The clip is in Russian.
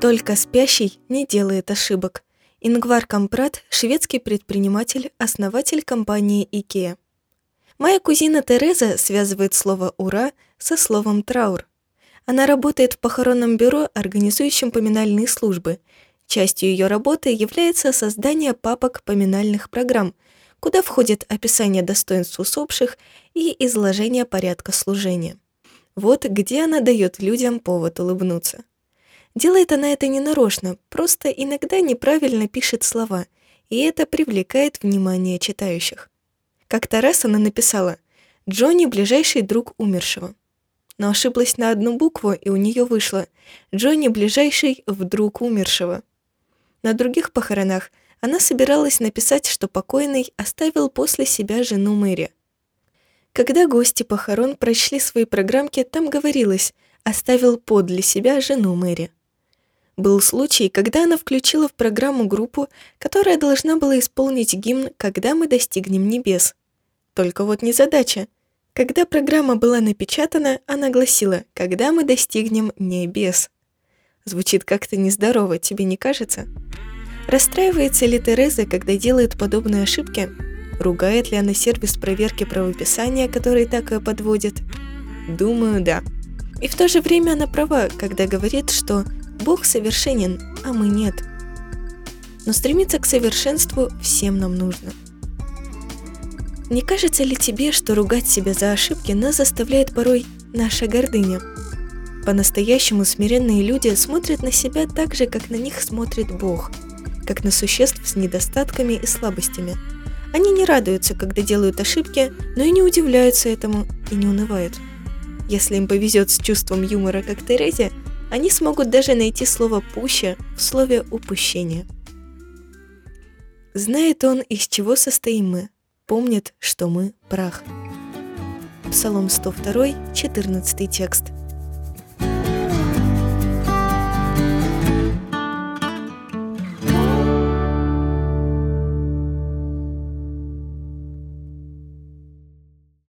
Только спящий не делает ошибок. Ингвар Кампрат – шведский предприниматель, основатель компании IKEA. Моя кузина Тереза связывает слово «ура» со словом «траур». Она работает в похоронном бюро, организующем поминальные службы. Частью ее работы является создание папок поминальных программ, куда входит описание достоинств усопших и изложение порядка служения. Вот где она дает людям повод улыбнуться. Делает она это не нарочно, просто иногда неправильно пишет слова, и это привлекает внимание читающих. Как-то раз она написала «Джонни – ближайший друг умершего». Но ошиблась на одну букву, и у нее вышло «Джонни – ближайший вдруг умершего». На других похоронах она собиралась написать, что покойный оставил после себя жену Мэри. Когда гости похорон прочли свои программки, там говорилось «оставил подле себя жену Мэри». Был случай, когда она включила в программу группу, которая должна была исполнить гимн «Когда мы достигнем небес». Только вот не задача. Когда программа была напечатана, она гласила «Когда мы достигнем небес». Звучит как-то нездорово, тебе не кажется? Расстраивается ли Тереза, когда делает подобные ошибки? Ругает ли она сервис проверки правописания, который так и подводит? Думаю, да. И в то же время она права, когда говорит, что Бог совершенен, а мы нет. Но стремиться к совершенству всем нам нужно. Не кажется ли тебе, что ругать себя за ошибки нас заставляет порой наша гордыня? По-настоящему смиренные люди смотрят на себя так же, как на них смотрит Бог, как на существ с недостатками и слабостями. Они не радуются, когда делают ошибки, но и не удивляются этому и не унывают. Если им повезет с чувством юмора, как Терезе, они смогут даже найти слово «пуща» в слове «упущение». Знает он, из чего состоим мы, помнит, что мы прах. Псалом 102, 14 текст –